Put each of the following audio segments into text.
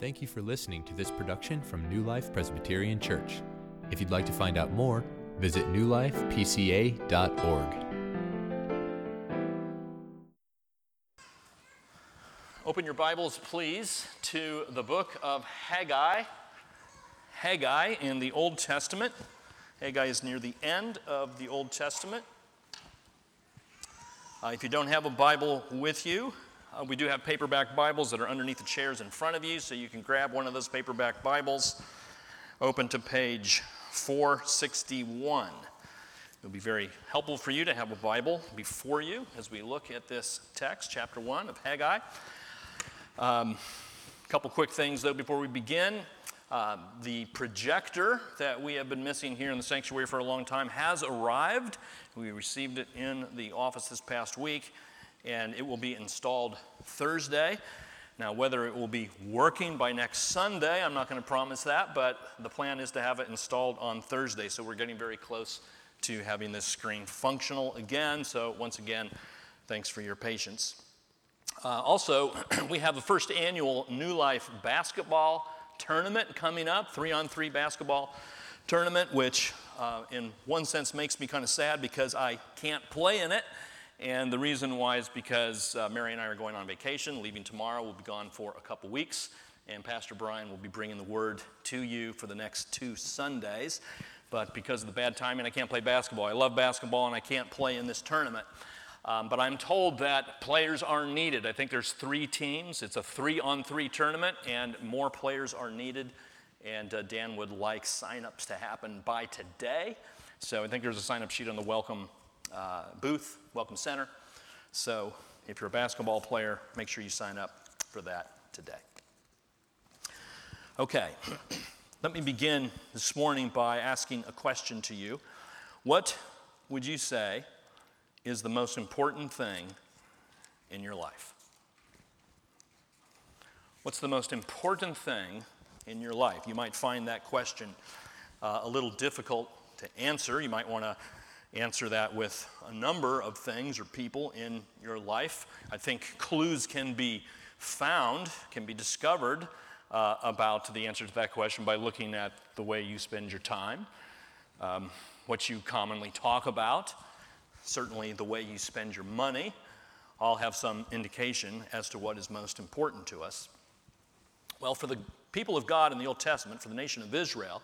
Thank you for listening to this production from New Life Presbyterian Church. If you'd like to find out more, visit newlifepca.org. Open your Bibles, please, to the book of Haggai. Haggai in the Old Testament. Haggai is near the end of the Old Testament. Uh, if you don't have a Bible with you, uh, we do have paperback Bibles that are underneath the chairs in front of you, so you can grab one of those paperback Bibles, open to page 461. It'll be very helpful for you to have a Bible before you as we look at this text, chapter 1 of Haggai. A um, couple quick things, though, before we begin. Uh, the projector that we have been missing here in the sanctuary for a long time has arrived. We received it in the office this past week and it will be installed Thursday. Now, whether it will be working by next Sunday, I'm not going to promise that, but the plan is to have it installed on Thursday. So we're getting very close to having this screen functional again. So, once again, thanks for your patience. Uh, also, we have the first annual New Life basketball tournament coming up, three on three basketball tournament, which uh, in one sense makes me kind of sad because I can't play in it. And the reason why is because uh, Mary and I are going on vacation, leaving tomorrow. We'll be gone for a couple weeks. And Pastor Brian will be bringing the word to you for the next two Sundays. But because of the bad timing, I can't play basketball. I love basketball and I can't play in this tournament. Um, but I'm told that players are needed. I think there's three teams. It's a three on three tournament, and more players are needed. And uh, Dan would like sign-ups to happen by today. So I think there's a sign-up sheet on the welcome uh, booth, Welcome Center. So if you're a basketball player, make sure you sign up for that today. Okay, let me begin this morning by asking a question to you. What would you say is the most important thing in your life? What's the most important thing in your life? You might find that question uh, a little difficult to answer. You might want to answer that with a number of things or people in your life. I think clues can be found, can be discovered uh, about the answer to that question by looking at the way you spend your time, um, what you commonly talk about, certainly the way you spend your money. All have some indication as to what is most important to us. Well, for the people of God in the Old Testament, for the nation of Israel,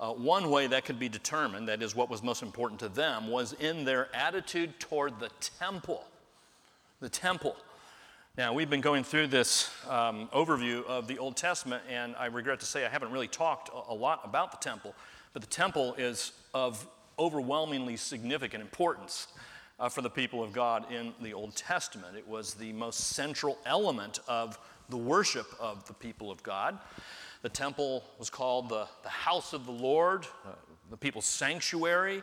uh, one way that could be determined, that is what was most important to them, was in their attitude toward the temple. The temple. Now, we've been going through this um, overview of the Old Testament, and I regret to say I haven't really talked a, lot about the temple, but the temple is of overwhelmingly significant importance uh, for the people of God in the Old Testament. It was the most central element of the worship of the people of God. The temple was called the, the house of the Lord, uh, the people's sanctuary.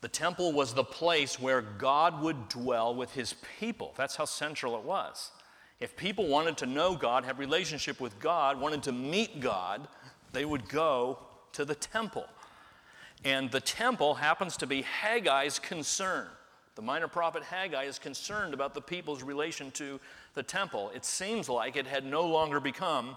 The temple was the place where God would dwell with his people. That's how central it was. If people wanted to know God, have relationship with God, wanted to meet God, they would go to the temple. And the temple happens to be Haggai's concern. The minor prophet Haggai is concerned about the people's relation to the temple. It seems like it had no longer become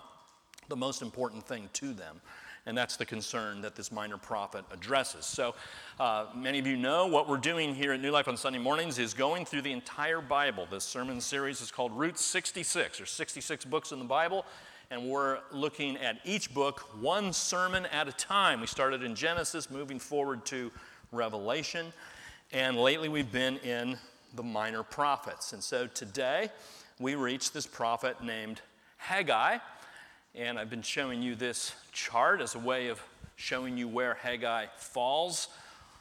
the most important thing to them. And that's the concern that this minor prophet addresses. So, uh, many of you know what we're doing here at New Life on Sunday mornings is going through the entire Bible. This sermon series is called Route 66. There's 66 books in the Bible, and we're looking at each book one sermon at a time. We started in Genesis, moving forward to Revelation, and lately we've been in the minor prophets. And so today we reach this prophet named Haggai. And I've been showing you this chart as a way of showing you where Haggai falls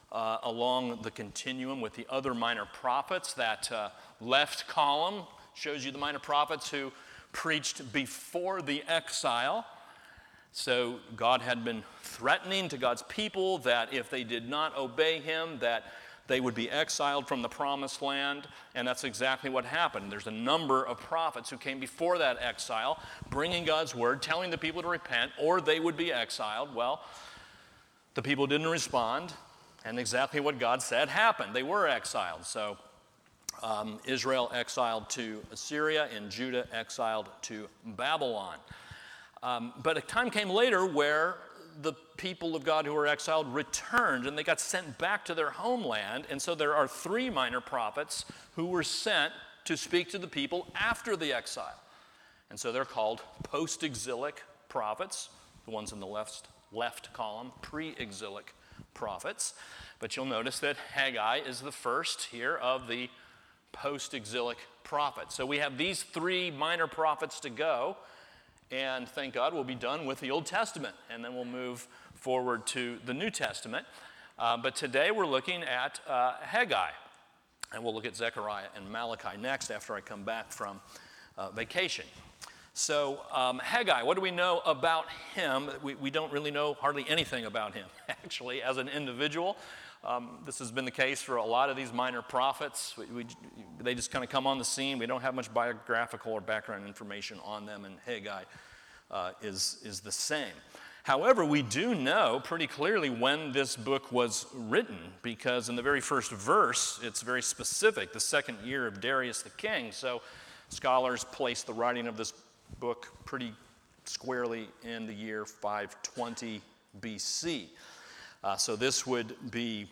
uh, along the continuum with the other minor prophets. That uh, left column shows you the minor prophets who preached before the exile. So God had been threatening to God's people that if they did not obey him, that they would be exiled from the promised land, and that's exactly what happened. There's a number of prophets who came before that exile, bringing God's word, telling the people to repent, or they would be exiled. Well, the people didn't respond, and exactly what God said happened. They were exiled. So, um, Israel exiled to Assyria, and Judah exiled to Babylon. Um, but a time came later where the people of God who were exiled returned and they got sent back to their homeland. And so there are three minor prophets who were sent to speak to the people after the exile. And so they're called post exilic prophets, the ones in the left, left column, pre exilic prophets. But you'll notice that Haggai is the first here of the post exilic prophets. So we have these three minor prophets to go. And thank God we'll be done with the Old Testament, and then we'll move forward to the New Testament. Uh, but today we're looking at uh, Haggai, and we'll look at Zechariah and Malachi next after I come back from uh, vacation. So, um, Haggai, what do we know about him? We, we don't really know hardly anything about him, actually, as an individual. Um, this has been the case for a lot of these minor prophets. We, we, they just kind of come on the scene. We don't have much biographical or background information on them, and Haggai uh, is, is the same. However, we do know pretty clearly when this book was written, because in the very first verse, it's very specific, the second year of Darius the king. So scholars place the writing of this book pretty squarely in the year 520 BC. Uh, so this would be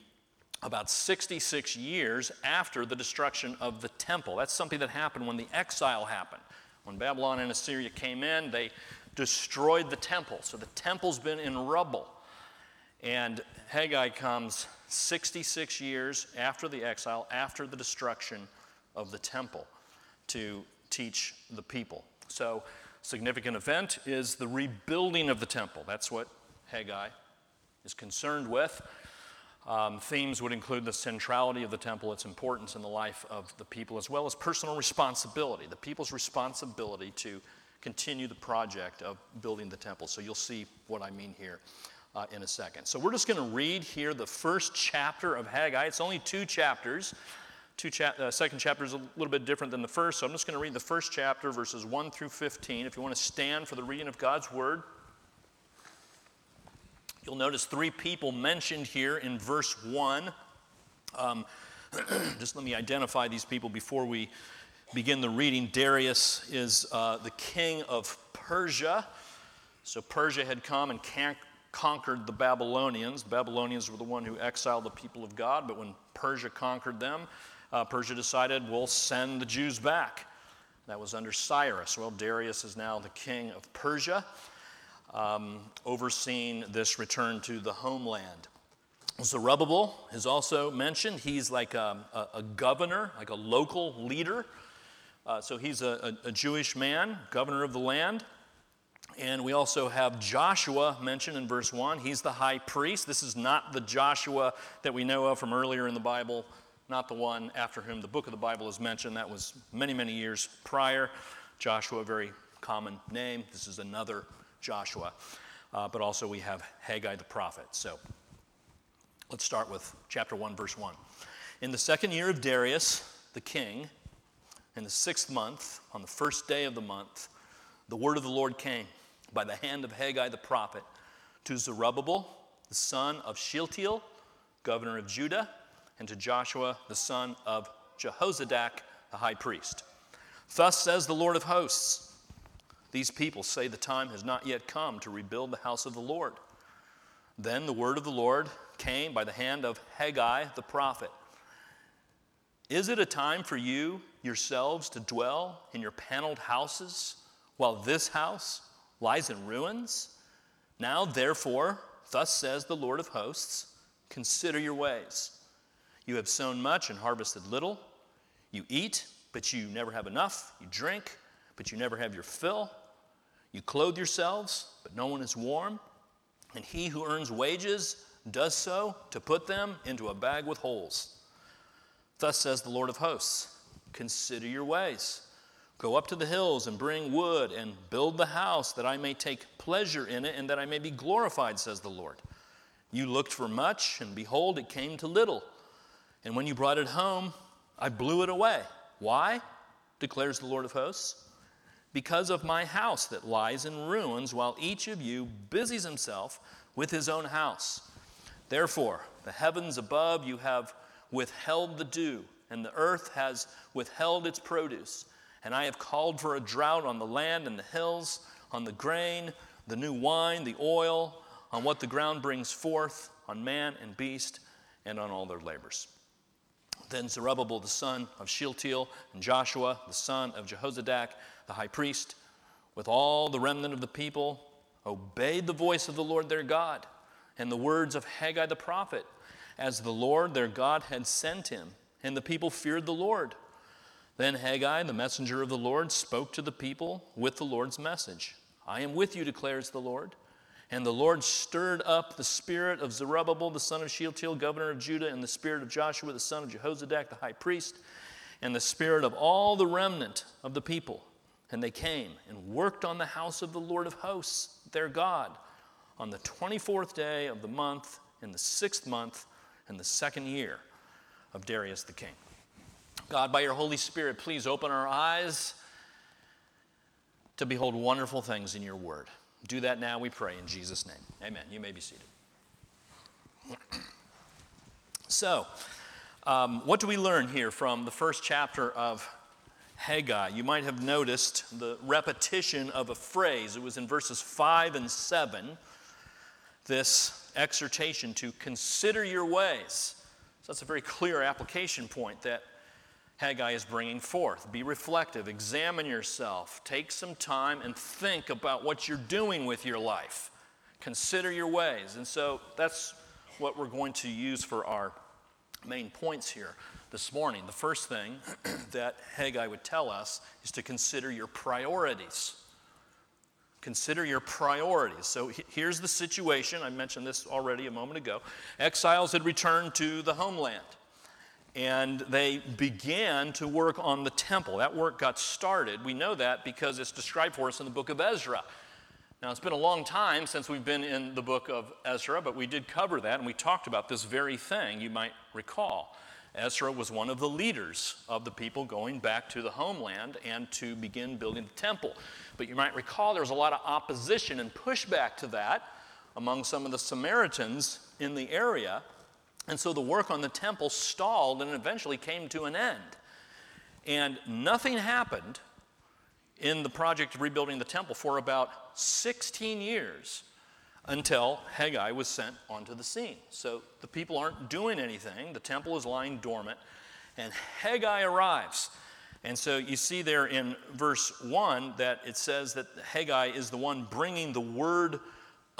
about 66 years after the destruction of the temple. That's something that happened when the exile happened. When Babylon and Assyria came in, they destroyed the temple. So the temple's been in rubble. And Haggai comes 66 years after the exile, after the destruction of the temple, to teach the people. So, significant event is the rebuilding of the temple. That's what Haggai is concerned with. Um, themes would include the centrality of the temple, its importance in the life of the people, as well as personal responsibility, the people's responsibility to continue the project of building the temple. So you'll see what I mean here uh, in a second. So we're just going to read here the first chapter of Haggai. It's only two chapters. Two cha- uh, second chapter is a little bit different than the first, so I'm just going to read the first chapter, verses 1 through 15. If you want to stand for the reading of God's word, You'll notice three people mentioned here in verse 1. Um, just let me identify these people before we begin the reading. Darius is uh, the king of Persia. So Persia had come and can- conquered the Babylonians. The Babylonians were the one who exiled the people of God, but when Persia conquered them, uh, Persia decided, we'll send the Jews back. That was under Cyrus. Well, Darius is now the king of Persia um, overseeing this return to the homeland. Zerubbabel is also mentioned. He's like a, a, a governor, like a local leader. Uh, so he's a, a, Jewish man, governor of the land. And we also have Joshua mentioned in verse 1. He's the high priest. This is not the Joshua that we know of from earlier in the Bible, not the one after whom the book of the Bible is mentioned. That was many, many years prior. Joshua, very common name. This is another Joshua, uh, but also we have Haggai the prophet. So let's start with chapter 1, verse 1. In the second year of Darius the king, in the sixth month, on the first day of the month, the word of the Lord came by the hand of Haggai the prophet to Zerubbabel, the son of Shealtiel, governor of Judah, and to Joshua, the son of Jehozadak, the high priest. Thus says the Lord of hosts these people say the time has not yet come to rebuild the house of the Lord. Then the word of the Lord came by the hand of Haggai the prophet. Is it a time for you yourselves to dwell in your paneled houses while this house lies in ruins? Now, therefore, thus says the Lord of hosts consider your ways. You have sown much and harvested little. You eat, but you never have enough. You drink, but you never have your fill. You clothe yourselves, but no one is warm. And he who earns wages does so to put them into a bag with holes. Thus says the Lord of hosts Consider your ways. Go up to the hills and bring wood and build the house that I may take pleasure in it and that I may be glorified, says the Lord. You looked for much, and behold, it came to little. And when you brought it home, I blew it away. Why? declares the Lord of hosts because of my house that lies in ruins, while each of you busies himself with his own house. Therefore, the heavens above you have withheld the dew, and the earth has withheld its produce. And I have called for a drought on the land and the hills, on the grain, the new wine, the oil, on what the ground brings forth, on man and beast, and on all their labors. Then Zerubbabel the son of Shealtiel and Joshua the son of Jehozadak, the high priest, with all the remnant of the people, obeyed the voice of the Lord their God and the words of Haggai the prophet, as the Lord their God had sent him, and the people feared the Lord. Then Haggai, the messenger of the Lord, spoke to the people with the Lord's message I am with you, declares the Lord. And the Lord stirred up the spirit of Zerubbabel, the son of Shealtiel, governor of Judah, and the spirit of Joshua, the son of Jehozadak, the high priest, and the spirit of all the remnant of the people. And they came and worked on the house of the Lord of hosts, their God, on the 24th day of the month, in the sixth month, in the second year of Darius the king. God, by your Holy Spirit, please open our eyes to behold wonderful things in your word. Do that now, we pray, in Jesus' name. Amen. You may be seated. So, um, what do we learn here from the first chapter of Haggai? You might have noticed the repetition of a phrase. It was in verses 5 and 7, this exhortation to consider your ways. So, that's a very clear application point that Haggai is bringing forth. Be reflective, examine yourself, take some time and think about what you're doing with your life. Consider your ways. And so that's what we're going to use for our main points here this morning. The first thing that Haggai would tell us is to consider your priorities. Consider your priorities. So here's the situation. I mentioned this already a moment ago. Exiles had returned to the homeland and they began to work on the temple. That work got started. We know that because it's described for us in the book of Ezra. Now, it's been a long time since we've been in the book of Ezra, but we did cover that and we talked about this very thing, you might recall. Ezra was one of the leaders of the people going back to the homeland and to begin building the temple. But you might recall there was a lot of opposition and pushback to that among some of the Samaritans in the area. And so the work on the temple stalled and eventually came to an end. And nothing happened in the project of rebuilding the temple for about 16 years until Haggai was sent onto the scene. So the people aren't doing anything, the temple is lying dormant, and Haggai arrives. And so you see there in verse 1 that it says that Haggai is the one bringing the word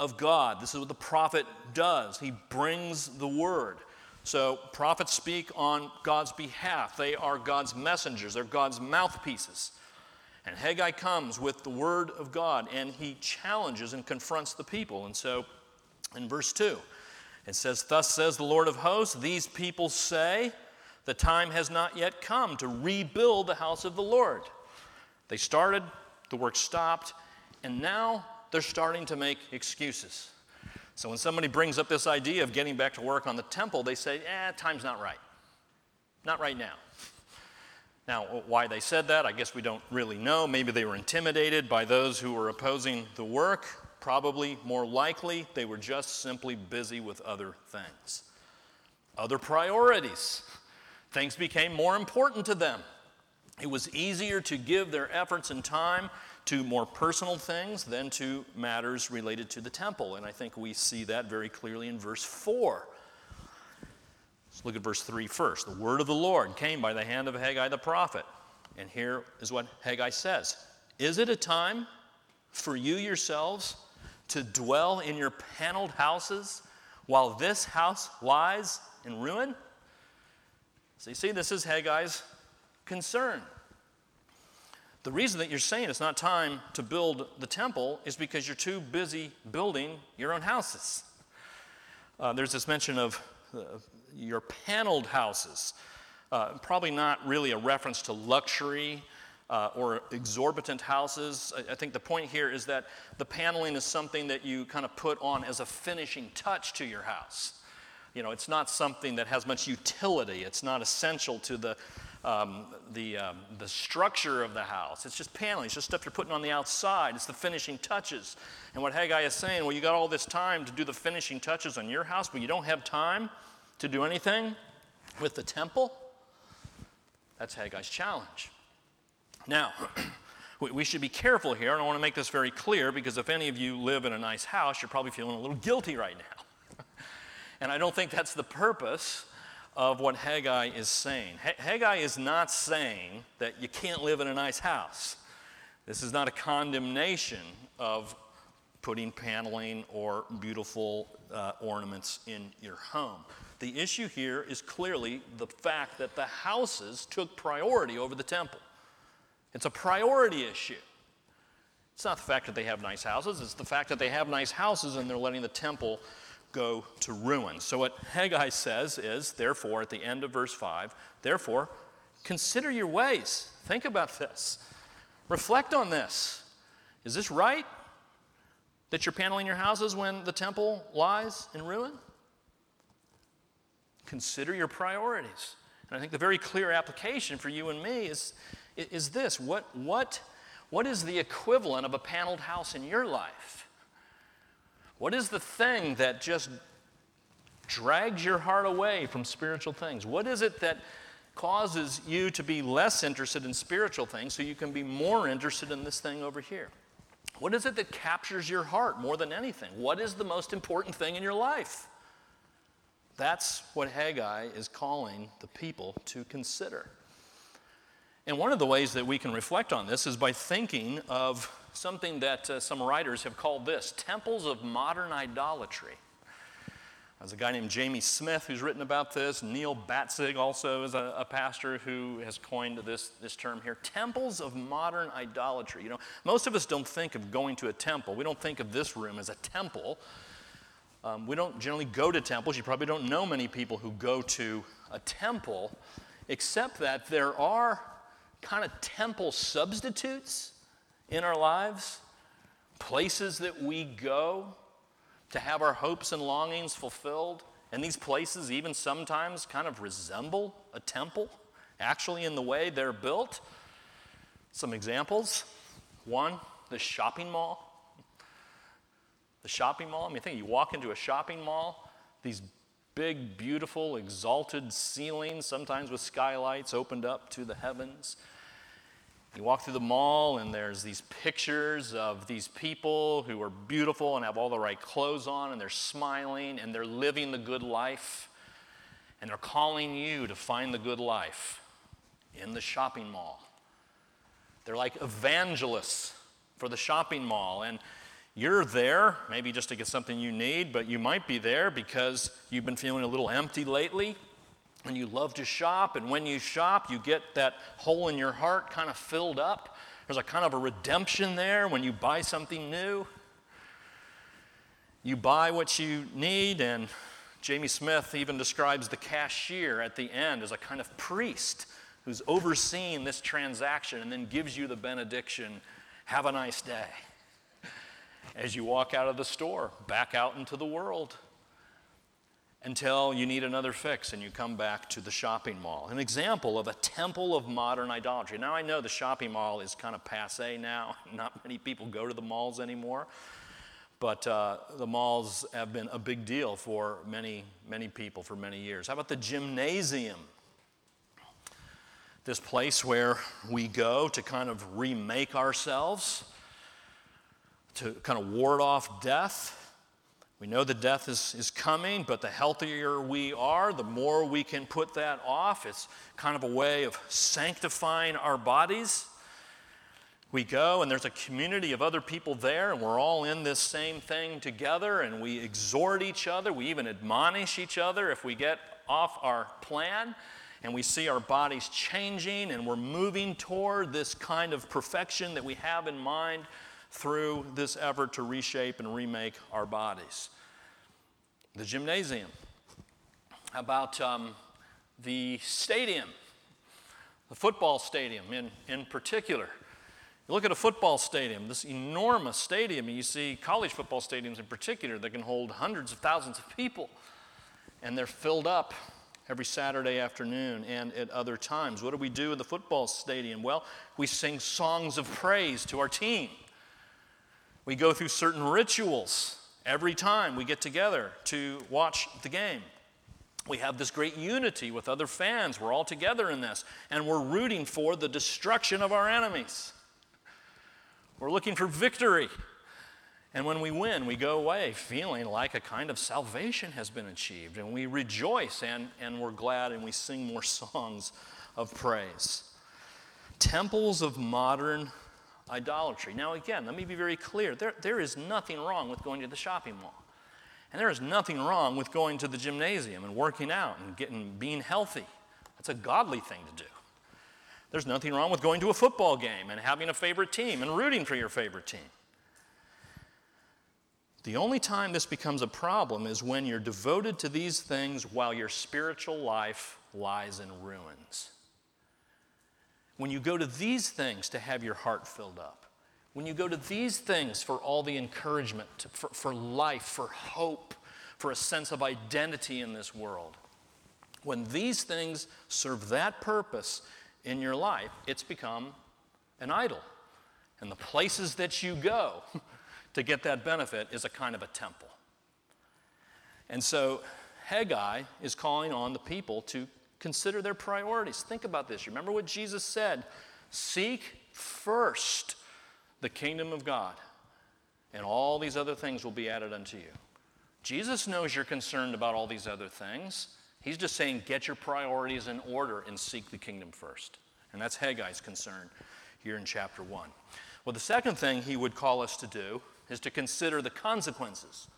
of God. This is what the prophet does. He brings the word. So, prophets speak on God's behalf. They are God's messengers, they're God's mouthpieces. And Haggai comes with the word of God and he challenges and confronts the people. And so, in verse 2, it says, Thus says the Lord of hosts, these people say, the time has not yet come to rebuild the house of the Lord. They started, the work stopped, and now they're starting to make excuses. So when somebody brings up this idea of getting back to work on the temple, they say, eh, time's not right. Not right now. Now, why they said that, I guess we don't really know. Maybe they were intimidated by those who were opposing the work. Probably more likely, they were just simply busy with other things. Other priorities. Things became more important to them. It was easier to give their efforts and time to more personal things than to matters related to the temple. And I think we see that very clearly in verse 4. Let's look at verse 3 first. The word of the Lord came by the hand of Haggai the prophet. And here is what Haggai says Is it a time for you yourselves to dwell in your paneled houses while this house lies in ruin? So you see, this is Haggai's concern. The reason that you're saying it's not time to build the temple is because you're too busy building your own houses. Uh, there's this mention of uh, your paneled houses. Uh, probably not really a reference to luxury uh, or exorbitant houses. I, I, think the point here is that the paneling is something that you kind of put on as a finishing touch to your house. You know, it's not something that has much utility, it's not essential to the um, the, um, the structure of the house. It's just paneling, it's just stuff you're putting on the outside, it's the finishing touches. And what Haggai is saying, well, you got all this time to do the finishing touches on your house, but you don't have time to do anything with the temple? That's Haggai's challenge. Now, we should be careful here, and I want to make this very clear because if any of you live in a nice house, you're probably feeling a little guilty right now. and I don't think that's the purpose of what Haggai is saying. Haggai is not saying that you can't live in a nice house. This is not a condemnation of putting paneling or beautiful uh, ornaments in your home. The issue here is clearly the fact that the houses took priority over the temple. It's a priority issue. It's not the fact that they have nice houses, it's the fact that they have nice houses and they're letting the temple go to ruin. So, what Haggai says is, therefore, at the end of verse 5, therefore, consider your ways. Think about this. Reflect on this. Is this right that you're paneling your houses when the temple lies in ruin? Consider your priorities. And I think the very clear application for you and me is, is this what, what, what is the equivalent of a paneled house in your life? What is the thing that just drags your heart away from spiritual things? What is it that causes you to be less interested in spiritual things so you can be more interested in this thing over here? What is it that captures your heart more than anything? What is the most important thing in your life? That's what Haggai is calling the people to consider. And one of the ways that we can reflect on this is by thinking of something that uh, some writers have called this temples of modern idolatry. There's a guy named Jamie Smith who's written about this. Neil Batzig also is a, a, pastor who has coined this, this term here temples of modern idolatry. You know, most of us don't think of going to a temple. We don't think of this room as a temple. Um, we don't generally go to temples. You probably don't know many people who go to a temple, except that there are kind of temple substitutes in our lives, places that we go to have our hopes and longings fulfilled. And these places, even sometimes, kind of resemble a temple, actually, in the way they're built. Some examples one, the shopping mall. The shopping mall, I mean, think you walk into a shopping mall, these big, beautiful, exalted ceilings, sometimes with skylights opened up to the heavens. You walk through the mall, and there's these pictures of these people who are beautiful and have all the right clothes on, and they're smiling and they're living the good life. And they're calling you to find the good life in the shopping mall. They're like evangelists for the shopping mall. And you're there, maybe just to get something you need, but you might be there because you've been feeling a little empty lately and you love to shop, and when you shop, you get that hole in your heart kind of filled up. There's a kind of a redemption there when you buy something new. You buy what you need, and Jamie Smith even describes the cashier at the end as a kind of priest who's overseeing this transaction and then gives you the benediction have a nice day as you walk out of the store, back out into the world until you need another fix and you come back to the shopping mall. An example of a temple of modern idolatry. Now, I know the shopping mall is kind of passe now. Not many people go to the malls anymore. But uh, the malls have been a big deal for many, many people for many years. How about the gymnasium? This place where we go to kind of remake ourselves, to kind of ward off death we know the death is, is coming, but the healthier we are, the more we can put that off. It's kind of a way of sanctifying our bodies. We go, and there's a community of other people there, and we're all in this same thing together, and we exhort each other. We even admonish each other if we get off our plan, and we see our bodies changing, and we're moving toward this kind of perfection that we have in mind through this effort to reshape and remake our bodies. The gymnasium. About um, the stadium, the football stadium in, in particular? You look at a football stadium, this enormous stadium, and you see college football stadiums in particular that can hold hundreds of thousands of people, and they're filled up every Saturday afternoon and at other times. What do we do in the football stadium? Well, we sing songs of praise to our team. We go through certain rituals every time we get together to watch the game. We have this great unity with other fans. We're all together in this, and we're rooting for the destruction of our enemies. We're looking for victory. And when we win, we go away feeling like a kind of salvation has been achieved. And we rejoice and, and we're glad and we sing more songs of praise. Temples of modern idolatry. Now, again, let me be very clear there, there is nothing wrong with going to the shopping mall. And there is nothing wrong with going to the gymnasium and working out and getting, being healthy. That's a godly thing to do. There's nothing wrong with going to a football game and having a favorite team and rooting for your favorite team. The only time this becomes a problem is when you're devoted to these things while your spiritual life lies in ruins. When you go to these things to have your heart filled up, when you go to these things for all the encouragement, to, for, for life, for hope, for a sense of identity in this world, when these things serve that purpose in your life, it's become an idol. And the places that you go to get that benefit is a kind of a temple. And so Haggai is calling on the people to consider their priorities. Think about this. Remember what Jesus said Seek first the kingdom of God, and all these other things will be added unto you. Jesus knows you're concerned about all these other things. He's just saying, get your priorities in order and seek the kingdom first. And that's Haggai's concern here in chapter 1. Well, the second thing he would call us to do is to consider the consequences.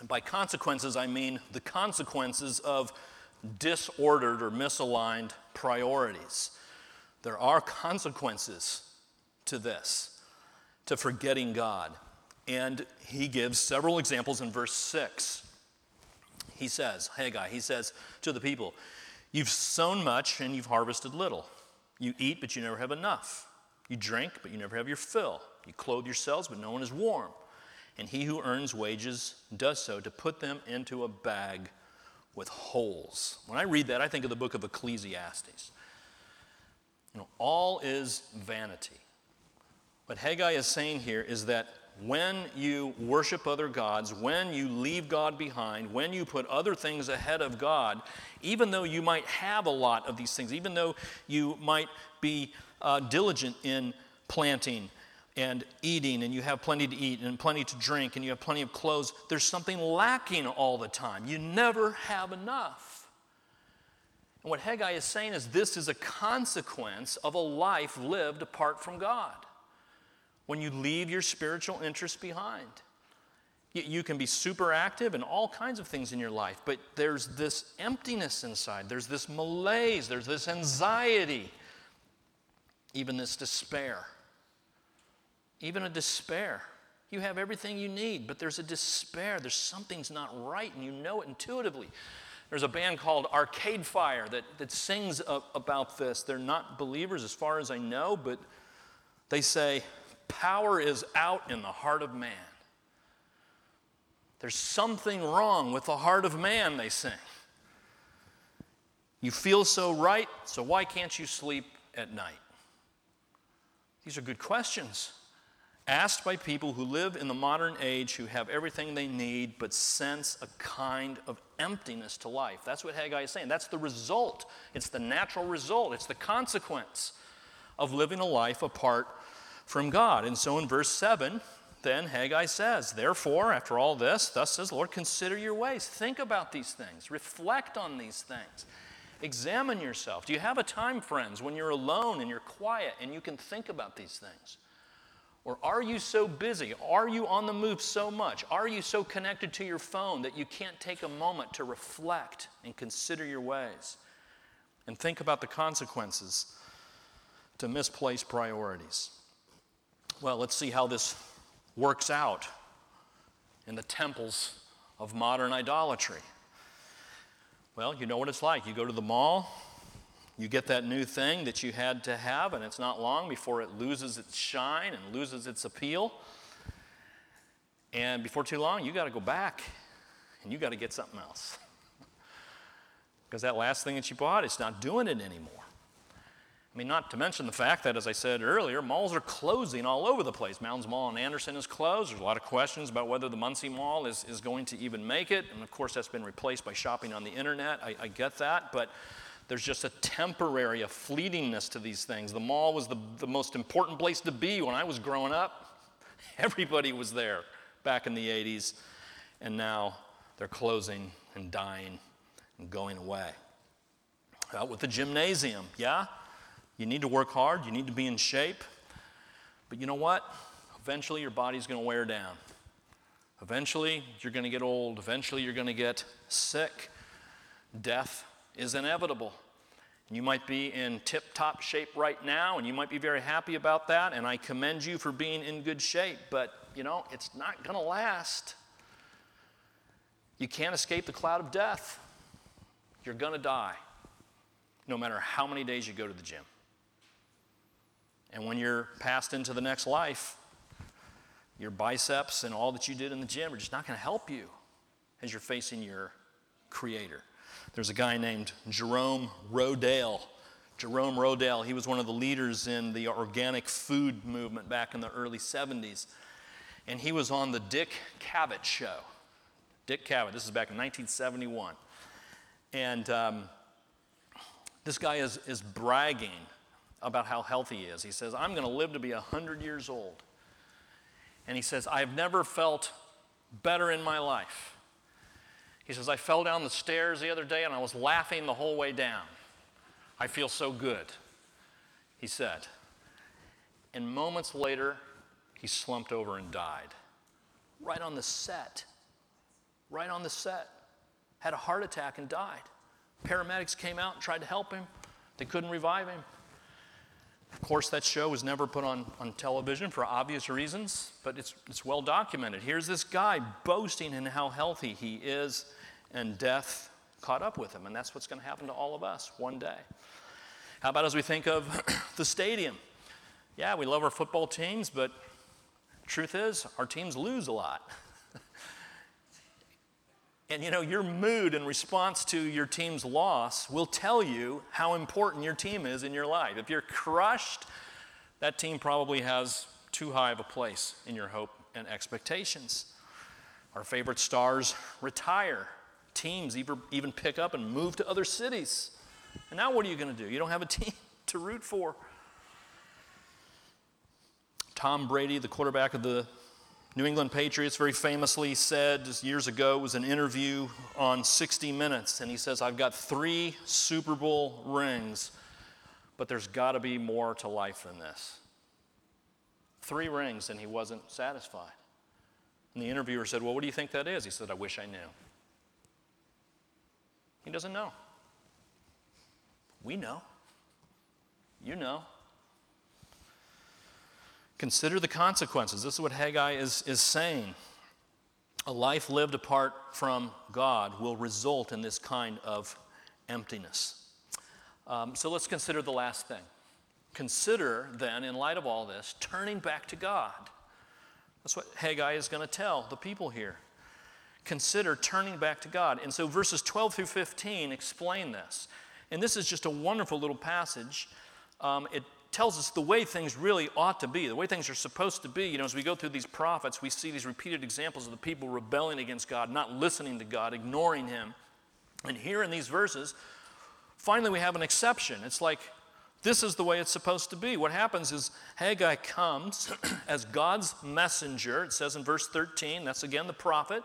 And by consequences, I mean the consequences of disordered or misaligned priorities. There are consequences to this, to forgetting God. And he gives several examples in verse 6. He says, Haggai, he says to the people, You've sown much and you've harvested little. You eat, but you never have enough. You drink, but you never have your fill. You clothe yourselves, but no one is warm. And he who earns wages does so to put them into a bag with holes. When I read that, I think of the book of Ecclesiastes. You know, all is vanity. What Haggai is saying here is that when you worship other gods, when you leave God behind, when you put other things ahead of God, even though you might have a lot of these things, even though you might be uh, diligent in planting and eating, and you have plenty to eat and plenty to drink, and you have plenty of clothes, there's something lacking all the time. You never have enough. And what Haggai is saying is this is a consequence of a life lived apart from God when you leave your spiritual interests behind. You can be super active in all kinds of things in your life, but there's this emptiness inside. There's this malaise. There's this anxiety, even this despair. Even a despair. You have everything you need, but there's a despair. There's something's not right, and you know it intuitively. There's a band called Arcade Fire that, that sings about this. They're not believers, as far as I know, but they say, Power is out in the heart of man. There's something wrong with the heart of man, they sing. You feel so right, so why can't you sleep at night? These are good questions asked by people who live in the modern age who have everything they need but sense a kind of emptiness to life. That's what Haggai is saying. That's the result. It's the natural result, it's the consequence of living a life apart from God. And so in verse 7, then Haggai says, Therefore, after all this, thus says Lord, consider your ways. Think about these things, reflect on these things, examine yourself. Do you have a time, friends, when you're alone and you're quiet and you can think about these things? Or are you so busy? Are you on the move so much? Are you so connected to your phone that you can't take a moment to reflect and consider your ways and think about the consequences to misplaced priorities? Well, let's see how this works out in the temples of modern idolatry. Well, you know what it's like. You go to the mall, you get that new thing that you had to have, and it's not long before it loses its shine and loses its appeal. And before too long, you got to go back and you got to get something else. because that last thing that you bought, it's not doing it anymore. I mean, not to mention the fact that, as I said earlier, malls are closing all over the place. Mounds Mall in Anderson is closed. There's a lot of questions about whether the Muncie Mall is, is going to even make it. And of course, that's been replaced by shopping on the internet. I, I get that. But There's just a temporary, a fleetingness to these things. The mall was the, the most important place to be when I was growing up. Everybody was there back in the 80s, and now they're closing and dying and going away. Out with the gymnasium, yeah? You need to work hard, you need to be in shape, but you know what? Eventually, your body's going to wear down. Eventually, you're going to get old. Eventually, you're going to get sick. Death is inevitable. You might be in tip top shape right now, and you might be very happy about that, and I commend you for being in good shape, but you know, it's not going to last. You can't escape the cloud of death. You're going to die, no matter how many days you go to the gym. And when you're passed into the next life, your biceps and all that you did in the gym are just not going to help you as you're facing your Creator. There's a guy named Jerome Rodale. Jerome Rodale, he was one of the leaders in the organic food movement back in the early 70s. And he was on the Dick Cavett show. Dick Cavett, this is back in 1971. And um, this guy is, is bragging about how healthy he is. He says, I'm going to live to be 100 years old. And he says, I've never felt better in my life. He says, I fell down the stairs the other day and I was laughing the whole way down. I feel so good, he said. And moments later, he slumped over and died. Right on the set. Right on the set. Had a heart attack and died. Paramedics came out and tried to help him. They couldn't revive him. Of course, that show was never put on, on television for obvious reasons, but it's, it's well documented. Here's this guy boasting in how healthy he is, and death caught up with him. And that's what's going to happen to all of us one day. How about as we think of the stadium? Yeah, we love our football teams, but truth is, our teams lose a lot. And you know, your mood in response to your team's loss will tell you how important your team is in your life. If you're crushed, that team probably has too high of a place in your hope and expectations. Our favorite stars retire. Teams even pick up and move to other cities. And now what are you going to do? You don't have a team to root for. Tom Brady, the quarterback of the New England Patriots very famously said years ago, was an interview on 60 Minutes, and he says, I've got three Super Bowl rings, but there's got to be more to life than this. Three rings, and he wasn't satisfied. And the interviewer said, Well, what do you think that is? He said, I wish I knew. He doesn't know. We know. You know. Consider the consequences. This is what Haggai is, is saying. A life lived apart from God will result in this kind of emptiness. Um, so let's consider the last thing. Consider then, in light of all this, turning back to God. That's what Haggai is going to tell the people here. Consider turning back to God. And so verses 12 through 15 explain this. And this is just a wonderful little passage. Um, it tells us the way things really ought to be, the way things are supposed to be. You know, as we go through these prophets, we see these repeated examples of the people rebelling against God, not listening to God, ignoring Him. And here in these verses, finally we have an exception. It's like, this is the way it's supposed to be. What happens is Haggai comes as God's messenger. It says in verse 13, that's again the prophet.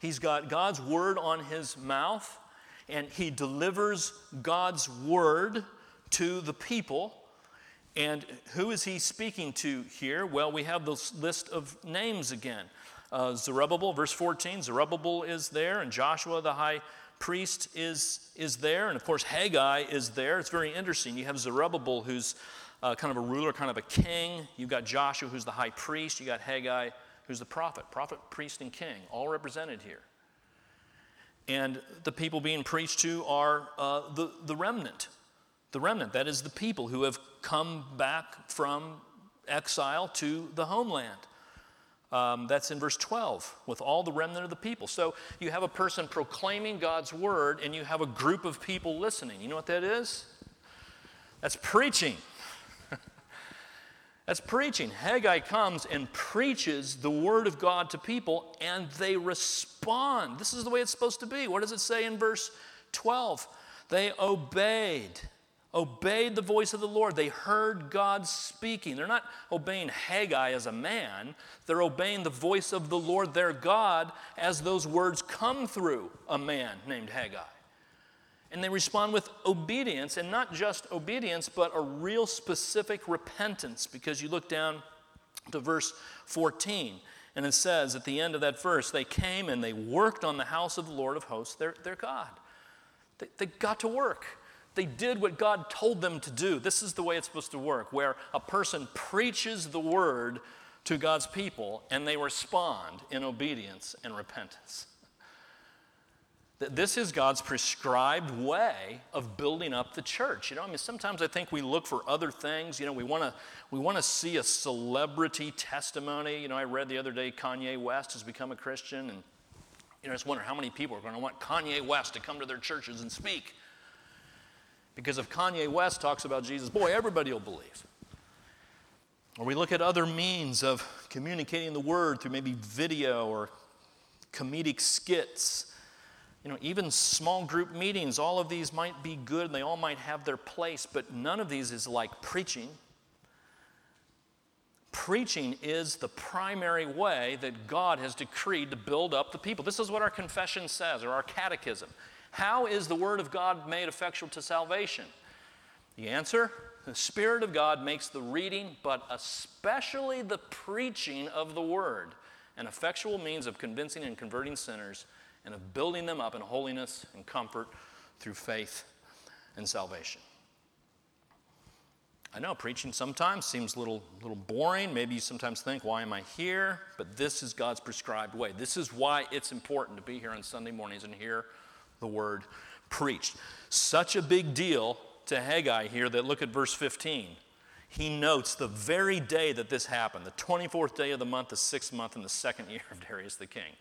He's got God's word on his mouth, and he delivers God's word to the people. And who is he speaking to here? Well, we have this list of names again. Uh, Zerubbabel, verse 14, Zerubbabel is there, and Joshua the high priest is, is there, and of course Haggai is there. It's very interesting. You have Zerubbabel, who's uh, kind of a ruler, kind of a king. You've got Joshua, who's the high priest. You've got Haggai, who's the prophet. Prophet, priest, and king, all represented here. And the people being preached to are uh, the, the remnant the remnant. That is the people who have come back from exile to the homeland. Um, that's in verse 12, with all the remnant of the people. So you have a person proclaiming God's word, and you have a group of people listening. You know what that is? That's preaching. That's preaching. Haggai comes and preaches the word of God to people, and they respond. This is the way it's supposed to be. What does it say in verse 12? They obeyed, obeyed the voice of the Lord. They heard God speaking. They're not obeying Haggai as a man, they're obeying the voice of the Lord their God as those words come through a man named Haggai. And they respond with obedience, and not just obedience, but a real specific repentance. Because you look down to verse 14, and it says at the end of that verse, they came and they worked on the house of the Lord of hosts, their, their God. They, they got to work. They did what God told them to do. This is the way it's supposed to work, where a person preaches the word to God's people and they respond in obedience and repentance. That this is God's prescribed way of building up the church. You know, I mean, sometimes I think we look for other things. You know, we want to we want to see a celebrity testimony. You know, I read the other day Kanye West has become a Christian, and you know, I just wonder how many people are going to want Kanye West to come to their churches and speak. Because if Kanye West talks about Jesus, boy, everybody will believe. Or we look at other means of communicating the word through maybe video or comedic skits you know, even small group meetings, all of these might be good and they all might have their place, but none of these is like preaching. Preaching is the primary way that God has decreed to build up the people. This is what our confession says, or our catechism. How is the Word of God made effectual to salvation? The answer the Spirit of God makes the reading, but especially the preaching of the Word, an effectual means of convincing and converting sinners and of building them up in holiness and comfort through faith and salvation. I know preaching sometimes seems a little, little boring. Maybe you sometimes think, why am I here? But this is God's prescribed way. This is why it's important to be here on Sunday mornings and hear the word preached. Such a big deal to Haggai here that look at verse 15. He notes the very day that this happened, the 24th day of the month, the sixth month, in the second year of Darius the king.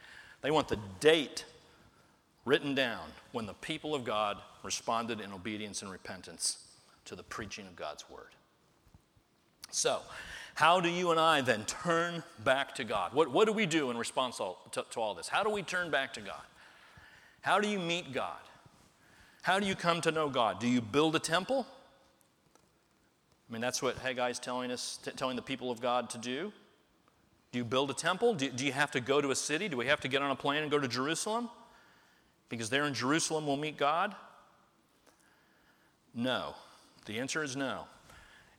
They want the date written down when the people of God responded in obedience and repentance to the preaching of God's word. So, how do you and I then turn back to God? What, what do we do in response to, to all this? How do we turn back to God? How do you meet God? How do you come to know God? Do you build a temple? I mean, that's what Haggai is telling us, t- telling the people of God to do. Do you build a temple? Do, do you have to go to a city? Do we have to get on a plane and go to Jerusalem? Because there in Jerusalem we'll meet God? No. The answer is no.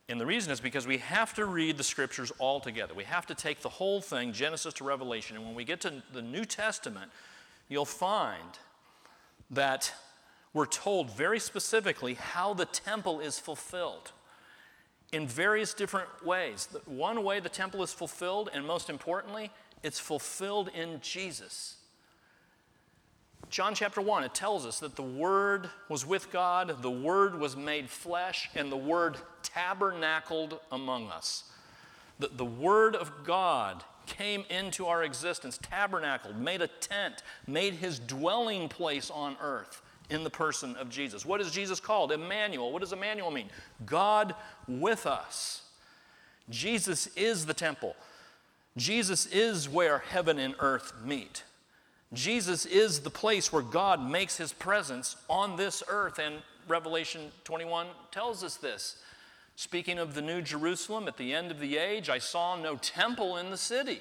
And the reason is because we have to read the scriptures all together. We have to take the whole thing, Genesis to Revelation. And when we get to the New Testament, you'll find that we're told very specifically how the temple is fulfilled in various different ways. One way the temple is fulfilled, and most importantly, it's fulfilled in Jesus. John chapter 1, it tells us that the Word was with God, the Word was made flesh, and the Word tabernacled among us. The, the Word of God came into our existence, tabernacled, made a tent, made his dwelling place on earth in the person of Jesus. What is Jesus called? Emmanuel. What does Emmanuel mean? God with us. Jesus is the temple. Jesus is where heaven and earth meet. Jesus is the place where God makes his presence on this earth, and Revelation 21 tells us this. Speaking of the New Jerusalem at the end of the age, I saw no temple in the city.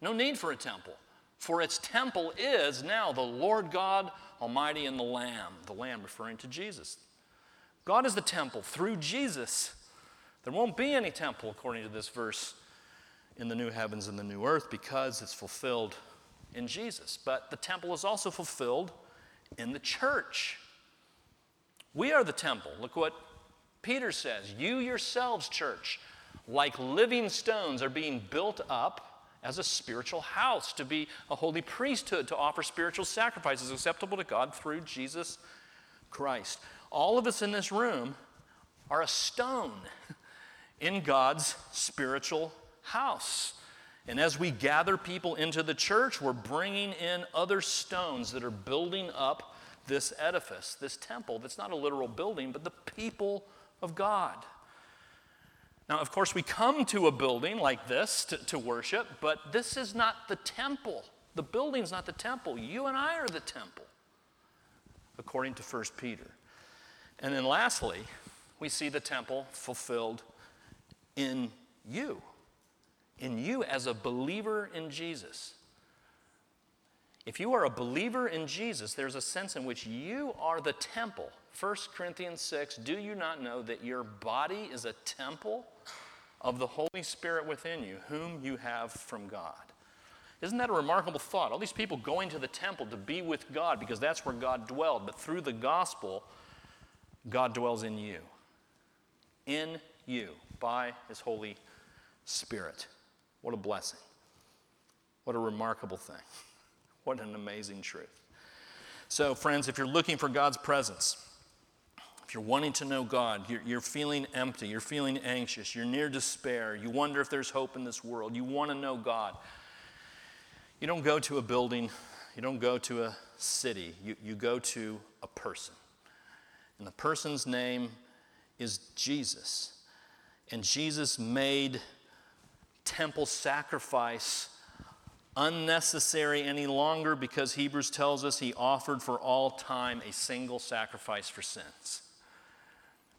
No need for a temple, for its temple is now the Lord God Almighty and the Lamb, the Lamb referring to Jesus. God is the temple through Jesus. There won't be any temple, according to this verse, in the new heavens and the new earth because it's fulfilled in Jesus. But the temple is also fulfilled in the church. We are the temple. Look what Peter says. You yourselves, church, like living stones, are being built up as a spiritual house, to be a holy priesthood, to offer spiritual sacrifices acceptable to God through Jesus Christ. All of us in this room are a stone in God's spiritual house. And as we gather people into the church, we're bringing in other stones that are building up this edifice, this temple that's not a literal building, but the people of God. Now, of course, we come to a building like this to, to worship, but this is not the temple. The building's not the temple. You and I are the temple, according to 1 Peter. And then lastly, we see the temple fulfilled in you, in you as a believer in Jesus. If you are a believer in Jesus, there's a sense in which you are the temple. 1 Corinthians 6 Do you not know that your body is a temple of the Holy Spirit within you, whom you have from God? Isn't that a remarkable thought? All these people going to the temple to be with God because that's where God dwelled. But through the gospel, God dwells in you. In you by his Holy Spirit. What a blessing. What a remarkable thing. What an amazing truth. So, friends, if you're looking for God's presence, if you're wanting to know God, you're, you're, feeling empty, you're feeling anxious, you're near despair, you wonder if there's hope in this world, you want to know God, you don't go to a building, you don't go to a city, you, you go to a person. And the person's name is Jesus. And Jesus made temple sacrifice unnecessary any longer because Hebrews tells us he offered for all time a single sacrifice for sins.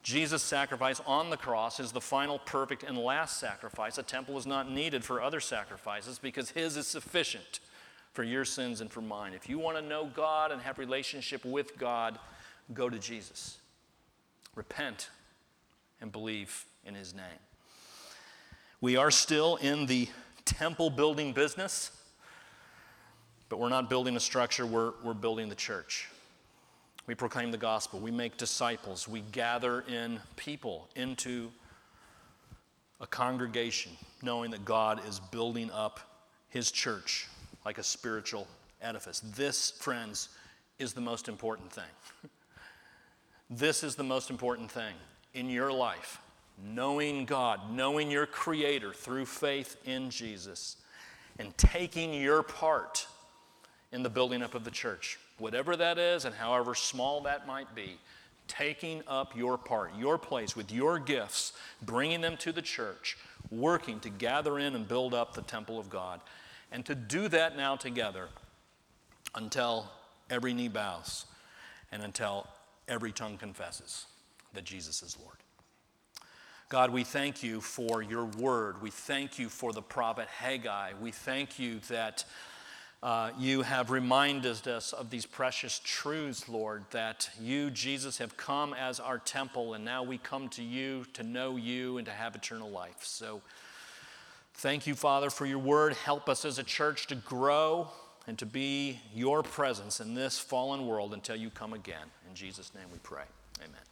Jesus' sacrifice on the cross is the final, perfect, and last sacrifice. A temple is not needed for other sacrifices because his is sufficient for your sins and for mine. If you want to know God and have relationship with God, go to Jesus. Repent and believe in his name. We are still in the temple building business. But we're not building a structure, we're, we're building the church. We proclaim the gospel, we make disciples, we gather in people into a congregation, knowing that God is building up his church like a spiritual edifice. This, friends, is the most important thing. this is the most important thing in your life. Knowing God, knowing your Creator through faith in Jesus, and taking your part in the building up of the church. Whatever that is, and however small that might be, taking up your part, your place with your gifts, bringing them to the church, working to gather in and build up the temple of God, and to do that now together until every knee bows and until every tongue confesses that Jesus is Lord. God, we thank you for your word. We thank you for the prophet Haggai. We thank you that uh, you have reminded us of these precious truths, Lord, that you, Jesus, have come as our temple, and now we come to you to know you and to have eternal life. So thank you, Father, for your word. Help us as a church to grow and to be your presence in this fallen world until you come again. In Jesus' name we pray. Amen.